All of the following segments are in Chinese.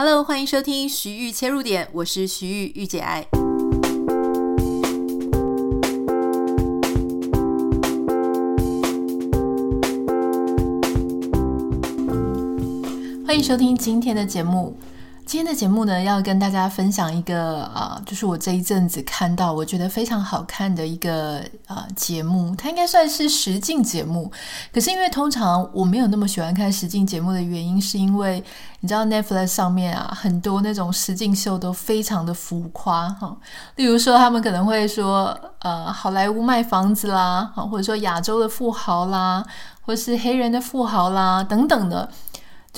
Hello，欢迎收听徐玉切入点，我是徐玉玉姐爱。欢迎收听今天的节目。今天的节目呢，要跟大家分享一个啊、就是我这一阵子看到我觉得非常好看的一个啊、节目，它应该算是实境节目。可是因为通常我没有那么喜欢看实境节目的原因，是因为你知道 Netflix 上面啊，很多那种实境秀都非常的浮夸哈。例如说，他们可能会说呃，好莱坞卖房子啦，或者说亚洲的富豪啦，或是黑人的富豪啦等等的。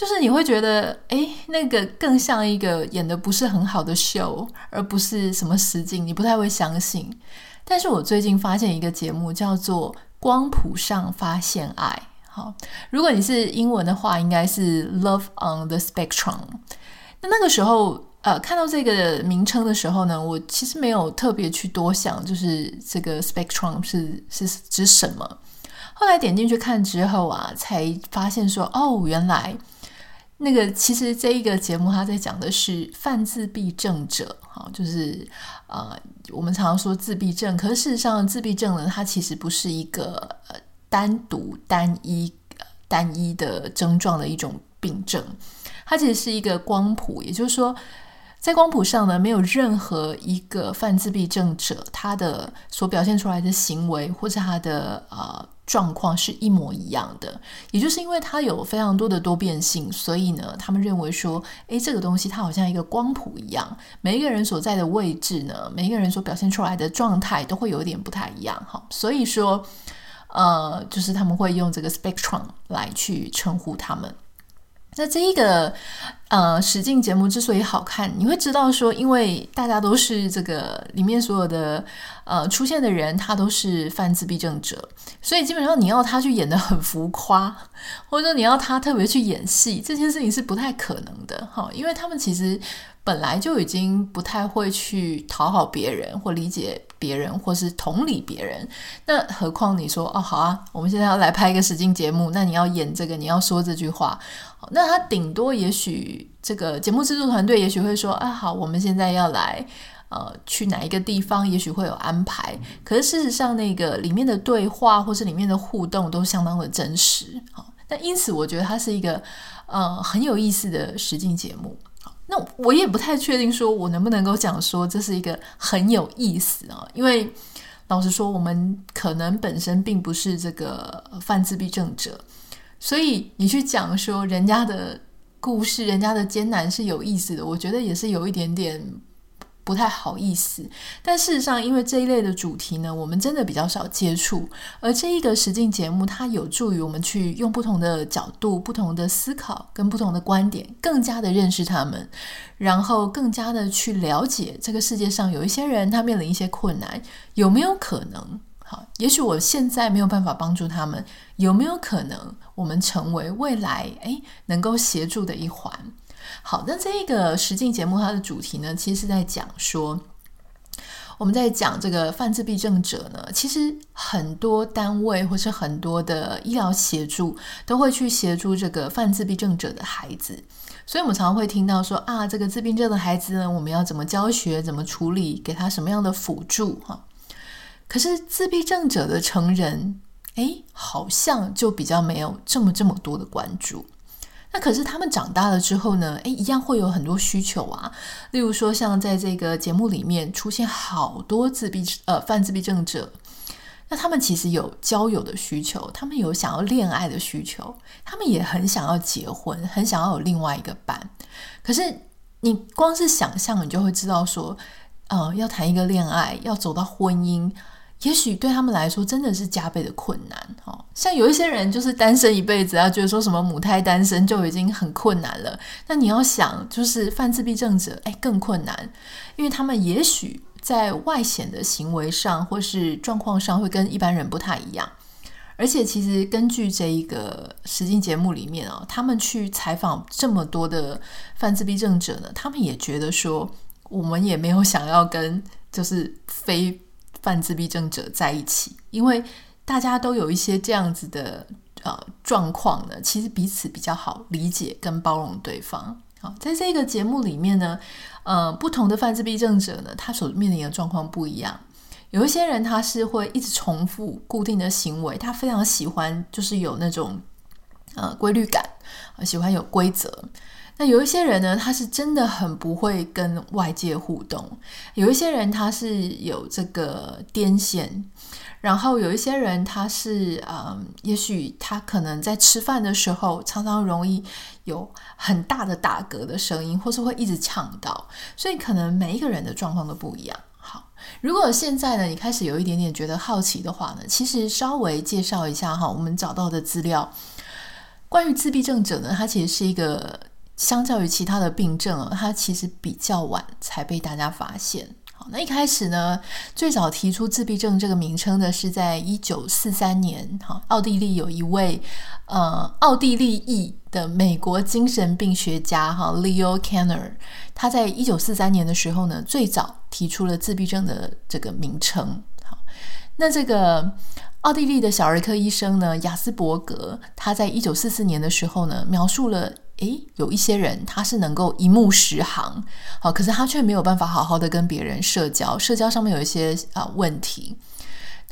就是你会觉得，哎，那个更像一个演的不是很好的秀，而不是什么实景，你不太会相信。但是我最近发现一个节目叫做《光谱上发现爱》。好，如果你是英文的话，应该是 Love on the Spectrum。那那个时候，呃，看到这个名称的时候呢，我其实没有特别去多想，就是这个 Spectrum 是是指什么。后来点进去看之后啊，才发现说，哦，原来。那个其实这一个节目，他在讲的是犯自闭症者，哈，就是呃，我们常常说自闭症，可是事实上自闭症呢，它其实不是一个呃单独单一单一的症状的一种病症，它其实是一个光谱，也就是说，在光谱上呢，没有任何一个泛自闭症者他的所表现出来的行为或者他的呃。状况是一模一样的，也就是因为他有非常多的多变性，所以呢，他们认为说，诶，这个东西它好像一个光谱一样，每一个人所在的位置呢，每一个人所表现出来的状态都会有点不太一样，哈，所以说，呃，就是他们会用这个 spectrum 来去称呼他们。那这一个呃实境节目之所以好看，你会知道说，因为大家都是这个里面所有的呃出现的人，他都是泛自闭症者，所以基本上你要他去演得很浮夸，或者说你要他特别去演戏，这件事情是不太可能的哈，因为他们其实。本来就已经不太会去讨好别人或理解别人或是同理别人，那何况你说哦好啊，我们现在要来拍一个实境节目，那你要演这个，你要说这句话，那他顶多也许这个节目制作团队也许会说啊好，我们现在要来呃去哪一个地方，也许会有安排，可是事实上那个里面的对话或是里面的互动都相当的真实，好，那因此我觉得它是一个呃很有意思的实境节目。那我也不太确定，说我能不能够讲说这是一个很有意思啊？因为老实说，我们可能本身并不是这个犯自闭症者，所以你去讲说人家的故事、人家的艰难是有意思的，我觉得也是有一点点。不太好意思，但事实上，因为这一类的主题呢，我们真的比较少接触。而这一个实境节目，它有助于我们去用不同的角度、不同的思考跟不同的观点，更加的认识他们，然后更加的去了解这个世界上有一些人他面临一些困难，有没有可能？好，也许我现在没有办法帮助他们，有没有可能我们成为未来诶能够协助的一环？好，那这个实境节目它的主题呢，其实是在讲说，我们在讲这个泛自闭症者呢，其实很多单位或是很多的医疗协助都会去协助这个泛自闭症者的孩子，所以我们常常会听到说啊，这个自闭症的孩子呢，我们要怎么教学，怎么处理，给他什么样的辅助哈。可是自闭症者的成人，诶，好像就比较没有这么这么多的关注。那可是他们长大了之后呢，诶，一样会有很多需求啊。例如说，像在这个节目里面出现好多自闭呃犯自闭症者，那他们其实有交友的需求，他们有想要恋爱的需求，他们也很想要结婚，很想要有另外一个伴。可是你光是想象，你就会知道说，呃，要谈一个恋爱，要走到婚姻。也许对他们来说真的是加倍的困难，哦，像有一些人就是单身一辈子啊，觉得说什么母胎单身就已经很困难了。那你要想，就是犯自闭症者，哎，更困难，因为他们也许在外显的行为上或是状况上会跟一般人不太一样。而且，其实根据这一个实境节目里面啊，他们去采访这么多的犯自闭症者呢，他们也觉得说，我们也没有想要跟就是非。泛自闭症者在一起，因为大家都有一些这样子的呃状况呢，其实彼此比较好理解跟包容对方。好，在这个节目里面呢，呃，不同的泛自闭症者呢，他所面临的状况不一样。有一些人他是会一直重复固定的行为，他非常喜欢就是有那种呃规律感，喜欢有规则。那有一些人呢，他是真的很不会跟外界互动。有一些人他是有这个癫痫。然后有一些人，他是嗯，也许他可能在吃饭的时候，常常容易有很大的打嗝的声音，或是会一直呛到，所以可能每一个人的状况都不一样。好，如果现在呢，你开始有一点点觉得好奇的话呢，其实稍微介绍一下哈，我们找到的资料，关于自闭症者呢，他其实是一个相较于其他的病症啊，他其实比较晚才被大家发现。好那一开始呢，最早提出自闭症这个名称的是在一九四三年，哈，奥地利有一位呃奥地利裔的美国精神病学家哈 Leo Kanner，他在一九四三年的时候呢，最早提出了自闭症的这个名称。好，那这个奥地利的小儿科医生呢，雅斯伯格，他在一九四四年的时候呢，描述了。诶，有一些人他是能够一目十行，好，可是他却没有办法好好的跟别人社交，社交上面有一些啊、问题。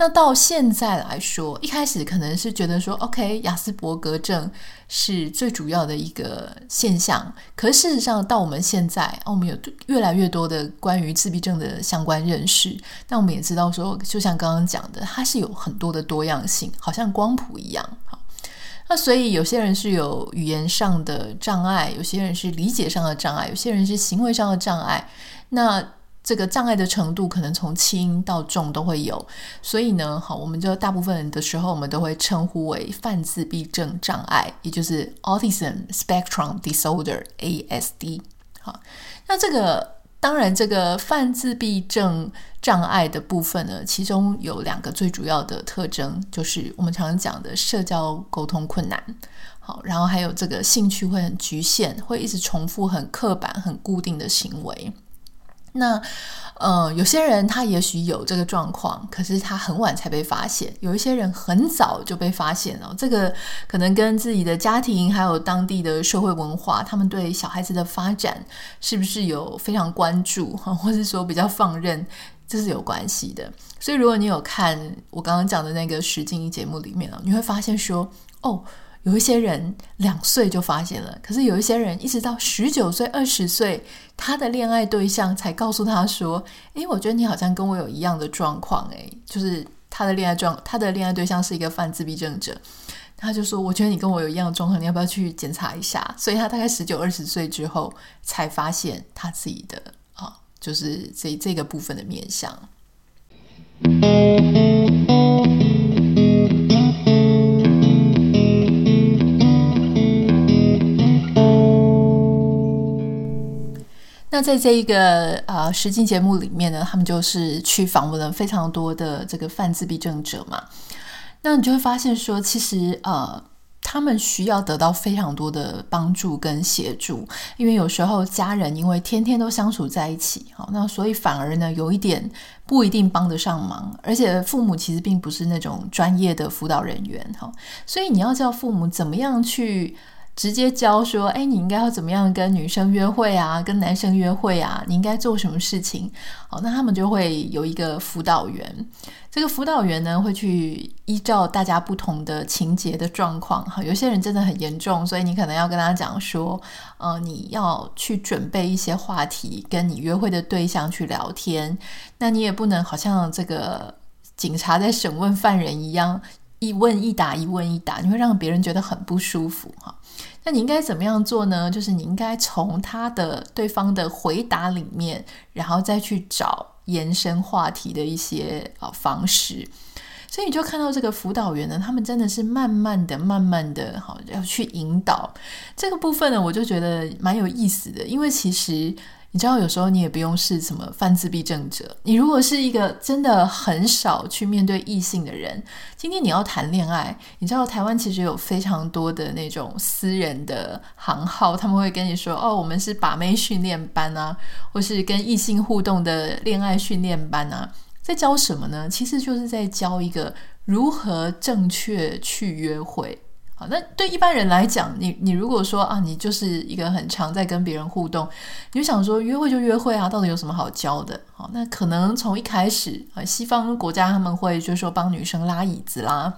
那到现在来说，一开始可能是觉得说，OK，亚斯伯格症是最主要的一个现象。可是事实上，到我们现在，我们有越来越多的关于自闭症的相关认识。那我们也知道说，就像刚刚讲的，它是有很多的多样性，好像光谱一样。那所以有些人是有语言上的障碍，有些人是理解上的障碍，有些人是行为上的障碍。那这个障碍的程度可能从轻到重都会有。所以呢，好，我们就大部分的时候，我们都会称呼为泛自闭症障碍，也就是 Autism Spectrum Disorder（ASD）。好，那这个。当然，这个泛自闭症障碍的部分呢，其中有两个最主要的特征，就是我们常常讲的社交沟通困难，好，然后还有这个兴趣会很局限，会一直重复很刻板、很固定的行为。那呃，有些人他也许有这个状况，可是他很晚才被发现；有一些人很早就被发现了。这个可能跟自己的家庭还有当地的社会文化，他们对小孩子的发展是不是有非常关注，或者说比较放任，这是有关系的。所以，如果你有看我刚刚讲的那个实境节目里面，你会发现说，哦。有一些人两岁就发现了，可是有一些人一直到十九岁、二十岁，他的恋爱对象才告诉他说：“诶，我觉得你好像跟我有一样的状况。”诶，就是他的恋爱状，他的恋爱对象是一个泛自闭症者，他就说：“我觉得你跟我有一样的状况，你要不要去检查一下？”所以他大概十九、二十岁之后才发现他自己的啊，就是这这个部分的面相。那在这一个呃实境节目里面呢，他们就是去访问了非常多的这个泛自闭症者嘛。那你就会发现说，其实呃他们需要得到非常多的帮助跟协助，因为有时候家人因为天天都相处在一起，好，那所以反而呢有一点不一定帮得上忙，而且父母其实并不是那种专业的辅导人员，哈，所以你要叫父母怎么样去。直接教说，哎，你应该要怎么样跟女生约会啊，跟男生约会啊？你应该做什么事情？好，那他们就会有一个辅导员。这个辅导员呢，会去依照大家不同的情节的状况，哈，有些人真的很严重，所以你可能要跟他讲说，呃，你要去准备一些话题，跟你约会的对象去聊天。那你也不能好像这个警察在审问犯人一样，一问一答，一问一答，你会让别人觉得很不舒服，哈。那你应该怎么样做呢？就是你应该从他的对方的回答里面，然后再去找延伸话题的一些啊方式。所以你就看到这个辅导员呢，他们真的是慢慢的、慢慢的，好要去引导这个部分呢，我就觉得蛮有意思的，因为其实。你知道，有时候你也不用是什么泛自闭症者。你如果是一个真的很少去面对异性的人，今天你要谈恋爱，你知道台湾其实有非常多的那种私人的行号，他们会跟你说：“哦，我们是把妹训练班啊，或是跟异性互动的恋爱训练班啊。”在教什么呢？其实就是在教一个如何正确去约会。好，那对一般人来讲，你你如果说啊，你就是一个很常在跟别人互动，你就想说约会就约会啊，到底有什么好教的？好，那可能从一开始啊，西方国家他们会就说帮女生拉椅子啦，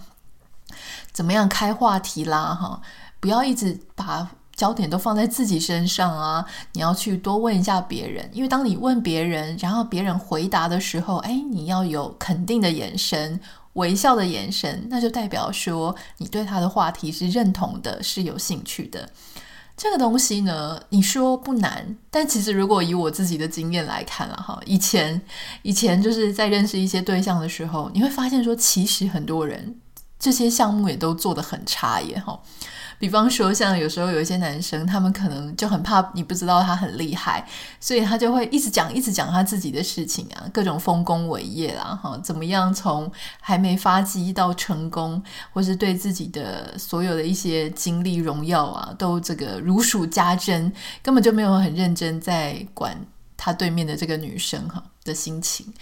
怎么样开话题啦，哈，不要一直把焦点都放在自己身上啊，你要去多问一下别人，因为当你问别人，然后别人回答的时候，哎，你要有肯定的眼神。微笑的眼神，那就代表说你对他的话题是认同的，是有兴趣的。这个东西呢，你说不难，但其实如果以我自己的经验来看了哈，以前以前就是在认识一些对象的时候，你会发现说，其实很多人这些项目也都做得很差耶哈。比方说，像有时候有一些男生，他们可能就很怕你不知道他很厉害，所以他就会一直讲，一直讲他自己的事情啊，各种丰功伟业啦，哈，怎么样从还没发迹到成功，或是对自己的所有的一些经历荣耀啊，都这个如数家珍，根本就没有很认真在管他对面的这个女生哈的心情，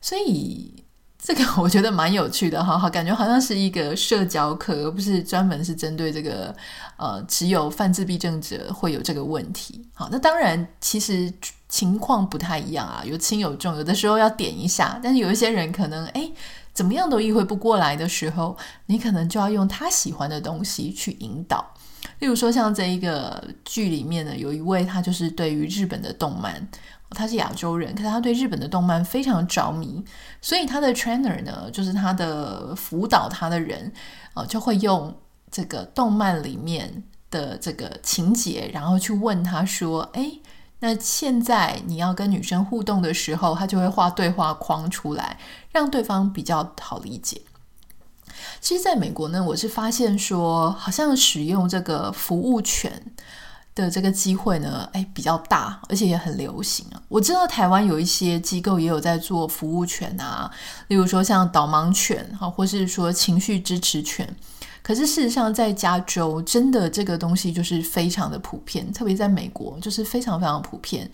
所以。这个我觉得蛮有趣的哈，好，感觉好像是一个社交课，而不是专门是针对这个呃，只有泛自闭症者会有这个问题。好，那当然其实情况不太一样啊，有轻有重，有的时候要点一下，但是有一些人可能诶，怎么样都意会不过来的时候，你可能就要用他喜欢的东西去引导。例如说像这一个剧里面呢，有一位他就是对于日本的动漫。他是亚洲人，可是他对日本的动漫非常着迷，所以他的 trainer 呢，就是他的辅导他的人，呃，就会用这个动漫里面的这个情节，然后去问他说：“诶，那现在你要跟女生互动的时候，他就会画对话框出来，让对方比较好理解。”其实，在美国呢，我是发现说，好像使用这个服务权。的这个机会呢，哎，比较大，而且也很流行啊。我知道台湾有一些机构也有在做服务犬啊，例如说像导盲犬哈，或是说情绪支持犬。可是事实上，在加州真的这个东西就是非常的普遍，特别在美国就是非常非常普遍。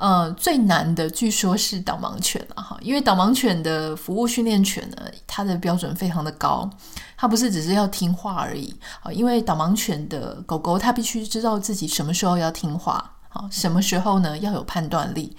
呃，最难的据说是导盲犬了哈，因为导盲犬的服务训练犬呢，它的标准非常的高，它不是只是要听话而已啊，因为导盲犬的狗狗它必须知道自己什么时候要听话，好，什么时候呢要有判断力。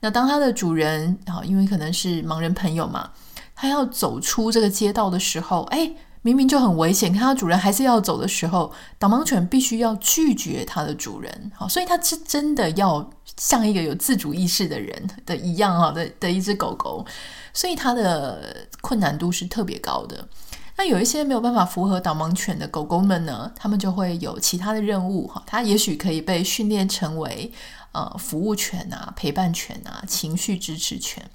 那当它的主人啊，因为可能是盲人朋友嘛，它要走出这个街道的时候，哎。明明就很危险，看它主人还是要走的时候，导盲犬必须要拒绝它的主人，好，所以它是真的要像一个有自主意识的人的一样哈的的一只狗狗，所以它的困难度是特别高的。那有一些没有办法符合导盲犬的狗狗们呢，他们就会有其他的任务哈，它也许可以被训练成为呃服务犬啊、陪伴犬啊、情绪支持犬。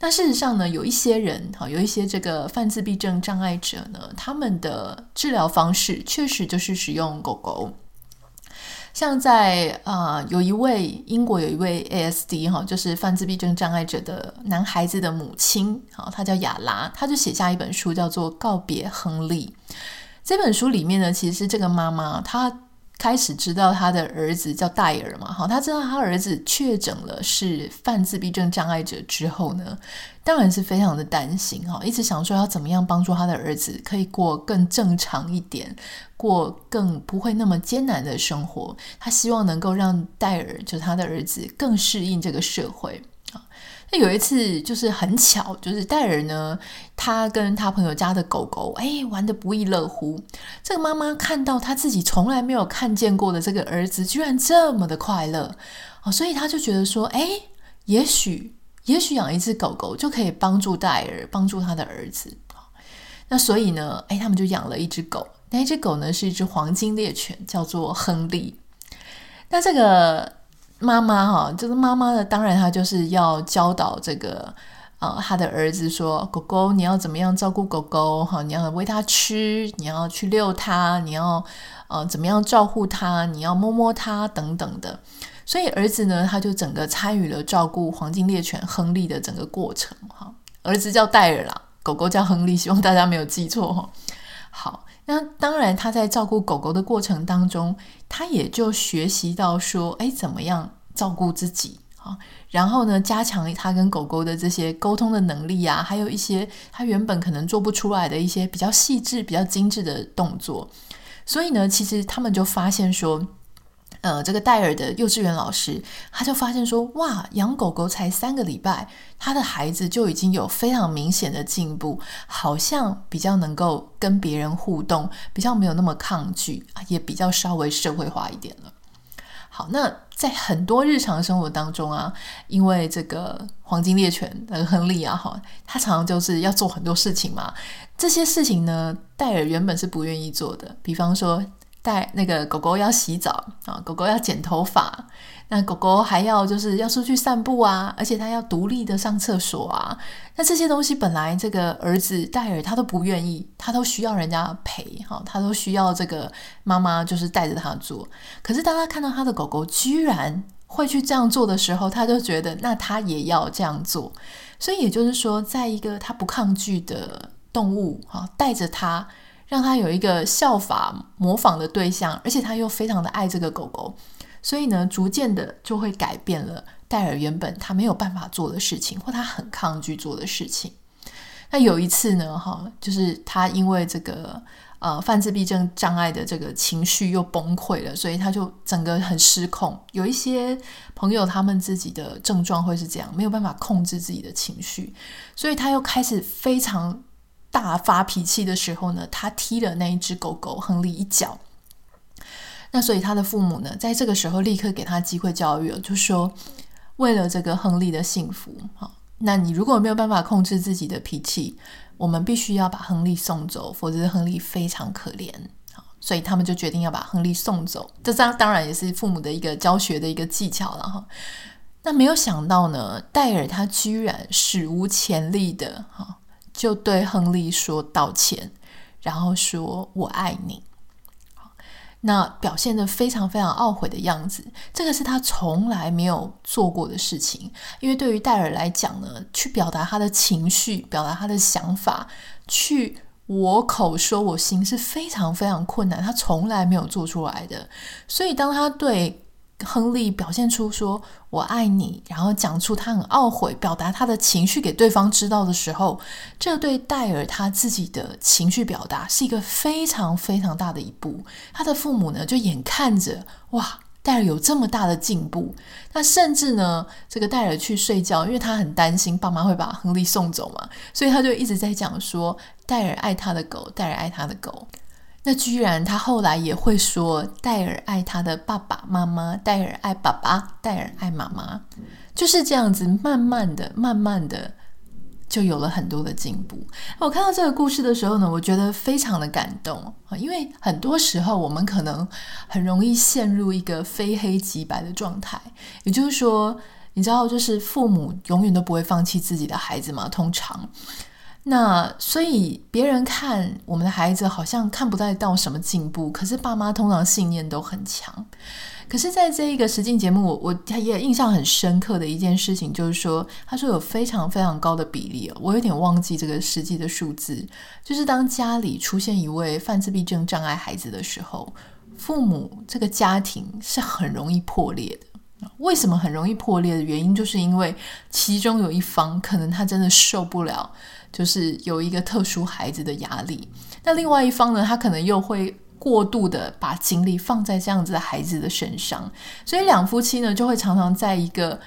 那事实上呢，有一些人哈，有一些这个犯自闭症障碍者呢，他们的治疗方式确实就是使用狗狗。像在啊、有一位英国有一位 ASD 哈，就是犯自闭症障碍者的男孩子的母亲，好，他叫亚拉，他就写下一本书叫做《告别亨利》。这本书里面呢，其实这个妈妈她。开始知道他的儿子叫戴尔嘛，好，他知道他儿子确诊了是犯自闭症障碍者之后呢，当然是非常的担心哈，一直想说要怎么样帮助他的儿子可以过更正常一点，过更不会那么艰难的生活。他希望能够让戴尔就是他的儿子更适应这个社会。那有一次就是很巧，就是戴尔呢，他跟他朋友家的狗狗，哎，玩得不亦乐乎。这个妈妈看到他自己从来没有看见过的这个儿子，居然这么的快乐，哦，所以他就觉得说，哎，也许，也许养一只狗狗就可以帮助戴尔，帮助他的儿子。那所以呢，哎，他们就养了一只狗，那一只狗呢是一只黄金猎犬，叫做亨利。那这个。妈妈哈，就是妈妈的，当然她就是要教导这个呃，他的儿子说，狗狗你要怎么样照顾狗狗哈，你要喂它吃，你要去遛它，你要呃怎么样照顾它，你要摸摸它等等的。所以儿子呢，他就整个参与了照顾黄金猎犬亨利的整个过程哈。儿子叫戴尔啦，狗狗叫亨利，希望大家没有记错哈。好。那当然，他在照顾狗狗的过程当中，他也就学习到说，哎，怎么样照顾自己啊？然后呢，加强他跟狗狗的这些沟通的能力啊，还有一些他原本可能做不出来的一些比较细致、比较精致的动作。所以呢，其实他们就发现说，呃，这个戴尔的幼稚园老师他就发现说，哇，养狗狗才三个礼拜，他的孩子就已经有非常明显的进步，好像比较能够跟别人互动，比较没有那么抗拒啊，也比较稍微社会化一点了。好，那在很多日常生活当中啊，因为这个黄金猎犬的亨利啊，哈，他常常就是要做很多事情嘛。这些事情呢，戴尔原本是不愿意做的，比方说。带那个狗狗要洗澡啊，狗狗要剪头发，那狗狗还要就是要出去散步啊，而且它要独立的上厕所啊。那这些东西本来这个儿子戴尔他都不愿意，他都需要人家陪哈，他都需要这个妈妈就是带着他做。可是当他看到他的狗狗居然会去这样做的时候，他就觉得那他也要这样做。所以也就是说，在一个他不抗拒的动物哈，带着他。让他有一个效法模仿的对象，而且他又非常的爱这个狗狗，所以呢，逐渐的就会改变了戴尔原本他没有办法做的事情，或他很抗拒做的事情。那有一次呢，哈，就是他因为这个呃泛自闭症障碍的这个情绪又崩溃了，所以他就整个很失控。有一些朋友他们自己的症状会是这样，没有办法控制自己的情绪，所以他又开始非常。大发脾气的时候呢，他踢了那一只狗狗亨利一脚。那所以他的父母呢，在这个时候立刻给他机会教育了，就说为了这个亨利的幸福，好，那你如果没有办法控制自己的脾气，我们必须要把亨利送走，否则亨利非常可怜。好，所以他们就决定要把亨利送走。这当当然也是父母的一个教学的一个技巧了哈。那没有想到呢，戴尔他居然史无前例的哈。就对亨利说道歉，然后说“我爱你”，那表现得非常非常懊悔的样子。这个是他从来没有做过的事情，因为对于戴尔来讲呢，去表达他的情绪、表达他的想法，去我口说我心是非常非常困难，他从来没有做出来的。所以当他对亨利表现出说“我爱你”，然后讲出他很懊悔，表达他的情绪给对方知道的时候，这对戴尔他自己的情绪表达是一个非常非常大的一步。他的父母呢，就眼看着哇，戴尔有这么大的进步，那甚至呢，这个戴尔去睡觉，因为他很担心爸妈会把亨利送走嘛，所以他就一直在讲说，戴尔爱他的狗，戴尔爱他的狗。那居然他后来也会说，戴尔爱他的爸爸妈妈，戴尔爱爸爸，戴尔爱妈妈，就是这样子，慢慢的、慢慢的，就有了很多的进步。我看到这个故事的时候呢，我觉得非常的感动啊，因为很多时候我们可能很容易陷入一个非黑即白的状态，也就是说，你知道，就是父母永远都不会放弃自己的孩子嘛，通常。那所以别人看我们的孩子好像看不太到什么进步，可是爸妈通常信念都很强。可是在这一个实境节目，我我也印象很深刻的一件事情就是说，他说有非常非常高的比例，我有点忘记这个实际的数字，就是当家里出现一位犯自闭症障碍孩子的时候，父母这个家庭是很容易破裂的。为什么很容易破裂的原因，就是因为其中有一方可能他真的受不了。就是有一个特殊孩子的压力，那另外一方呢，他可能又会过度的把精力放在这样子的孩子的身上，所以两夫妻呢就会常常在一个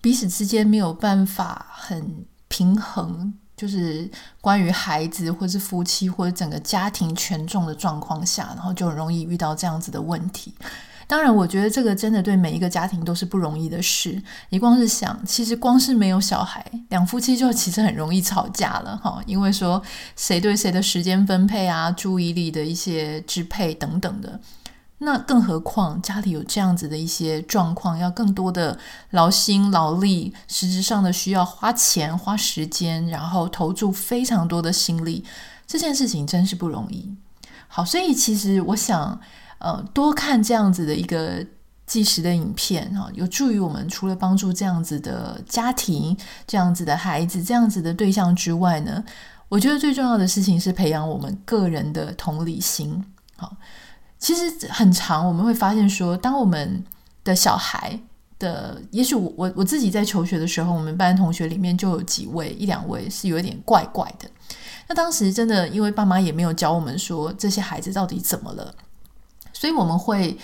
彼此之间没有办法很平衡，就是关于孩子或是夫妻或者整个家庭权重的状况下，然后就很容易遇到这样子的问题。当然，我觉得这个真的对每一个家庭都是不容易的事。你光是想，其实光是没有小孩，两夫妻就其实很容易吵架了哈。因为说谁对谁的时间分配啊、注意力的一些支配等等的，那更何况家里有这样子的一些状况，要更多的劳心劳力，实质上的需要花钱、花时间，然后投注非常多的心力，这件事情真是不容易。好，所以其实我想。呃，多看这样子的一个纪实的影片哈，有助于我们除了帮助这样子的家庭、这样子的孩子、这样子的对象之外呢，我觉得最重要的事情是培养我们个人的同理心。好，其实很长我们会发现说，当我们的小孩的，也许我我我自己在求学的时候，我们班同学里面就有几位一两位是有一点怪怪的。那当时真的因为爸妈也没有教我们说这些孩子到底怎么了。所以我们会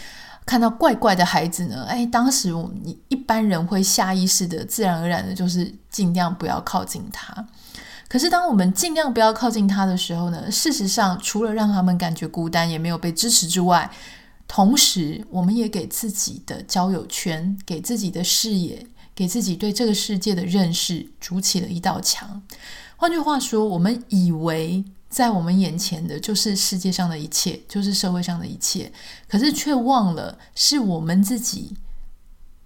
看到怪怪的孩子呢，哎，当时我们一般人会下意识的、自然而然的，就是尽量不要靠近他。可是当我们尽量不要靠近他的时候呢，事实上除了让他们感觉孤单，也没有被支持之外，同时我们也给自己的交友圈、给自己的视野、给自己对这个世界的认识筑起了一道墙。换句话说，我们以为。在我们眼前的就是世界上的一切，就是社会上的一切，可是却忘了是我们自己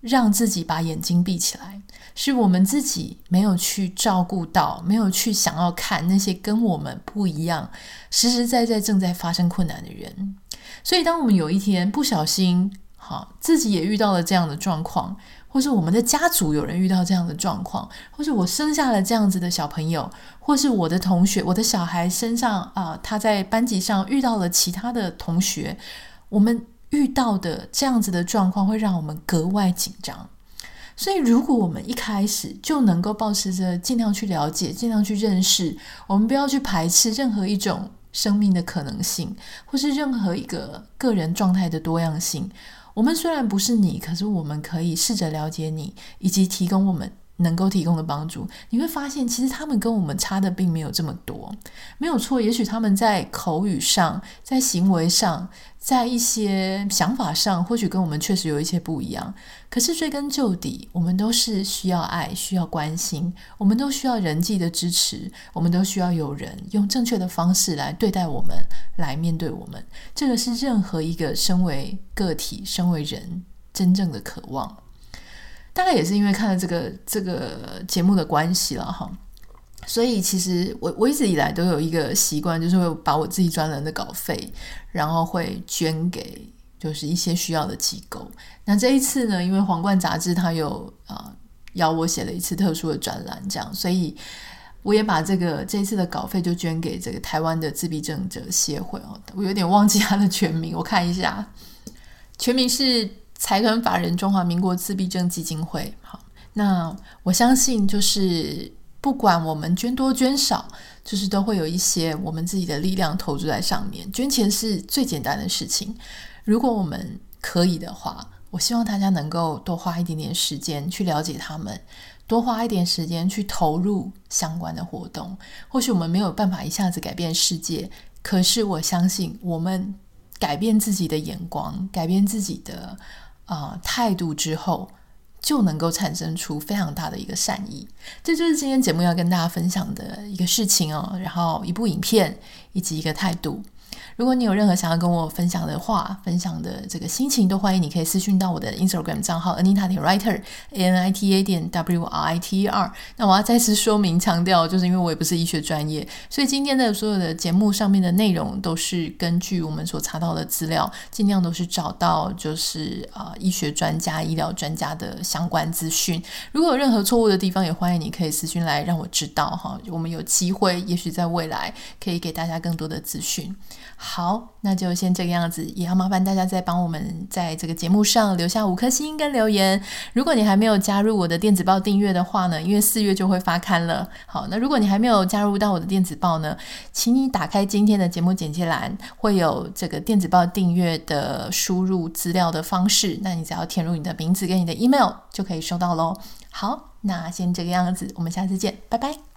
让自己把眼睛闭起来，是我们自己没有去照顾到，没有去想要看那些跟我们不一样、实实在在正在发生困难的人。所以，当我们有一天不小心，好，自己也遇到了这样的状况。或是我们的家族有人遇到这样的状况，或是我生下了这样子的小朋友，或是我的同学，我的小孩身上啊、他在班级上遇到了其他的同学，我们遇到的这样子的状况会让我们格外紧张。所以，如果我们一开始就能够保持着尽量去了解、尽量去认识，我们不要去排斥任何一种生命的可能性，或是任何一个个人状态的多样性。我们虽然不是你，可是我们可以试着了解你，以及提供我们能够提供的帮助。你会发现，其实他们跟我们差的并没有这么多，没有错。也许他们在口语上、在行为上、在一些想法上，或许跟我们确实有一些不一样。可是追根究底，我们都是需要爱、需要关心，我们都需要人际的支持，我们都需要有人用正确的方式来对待我们，来面对我们。这个是任何一个身为个体、身为人真正的渴望。大概也是因为看了这个这个节目的关系了哈，所以其实我我一直以来都有一个习惯，就是会把我自己专栏的稿费，然后会捐给。就是一些需要的机构。那这一次呢，因为皇冠杂志它有啊、呃、邀我写了一次特殊的专栏，这样，所以我也把这个这一次的稿费就捐给这个台湾的自闭症者协会哦。我有点忘记它的全名，我看一下，全名是财团法人中华民国自闭症基金会。好，那我相信就是不管我们捐多捐少，就是都会有一些我们自己的力量投注在上面。捐钱是最简单的事情。如果我们可以的话，我希望大家能够多花一点点时间去了解他们，多花一点时间去投入相关的活动。或许我们没有办法一下子改变世界，可是我相信我们改变自己的眼光，改变自己的、啊、态度之后，就能够产生出非常大的一个善意。这就是今天节目要跟大家分享的一个事情哦。然后一部影片以及一个态度。如果你有任何想要跟我分享的话，分享的这个心情，都欢迎你可以私讯到我的 Instagram 账号 Anita 点 Writer，A N I T A 点 W R I T E R。那我要再次说明强调，就是因为我也不是医学专业，所以今天的所有的节目上面的内容都是根据我们所查到的资料，尽量都是找到就是啊、呃、医学专家、医疗专家的相关资讯。如果有任何错误的地方，也欢迎你可以私讯来让我知道哈。我们有机会，也许在未来可以给大家更多的资讯。好，那就先这个样子，也要麻烦大家再帮我们在这个节目上留下五颗星跟留言。如果你还没有加入我的电子报订阅的话呢，因为四月就会发刊了。好，那如果你还没有加入到我的电子报呢，请你打开今天的节目简介栏，会有这个电子报订阅的输入资料的方式。那你只要填入你的名字跟你的 email 就可以收到喽。好，那先这个样子，我们下次见，拜拜。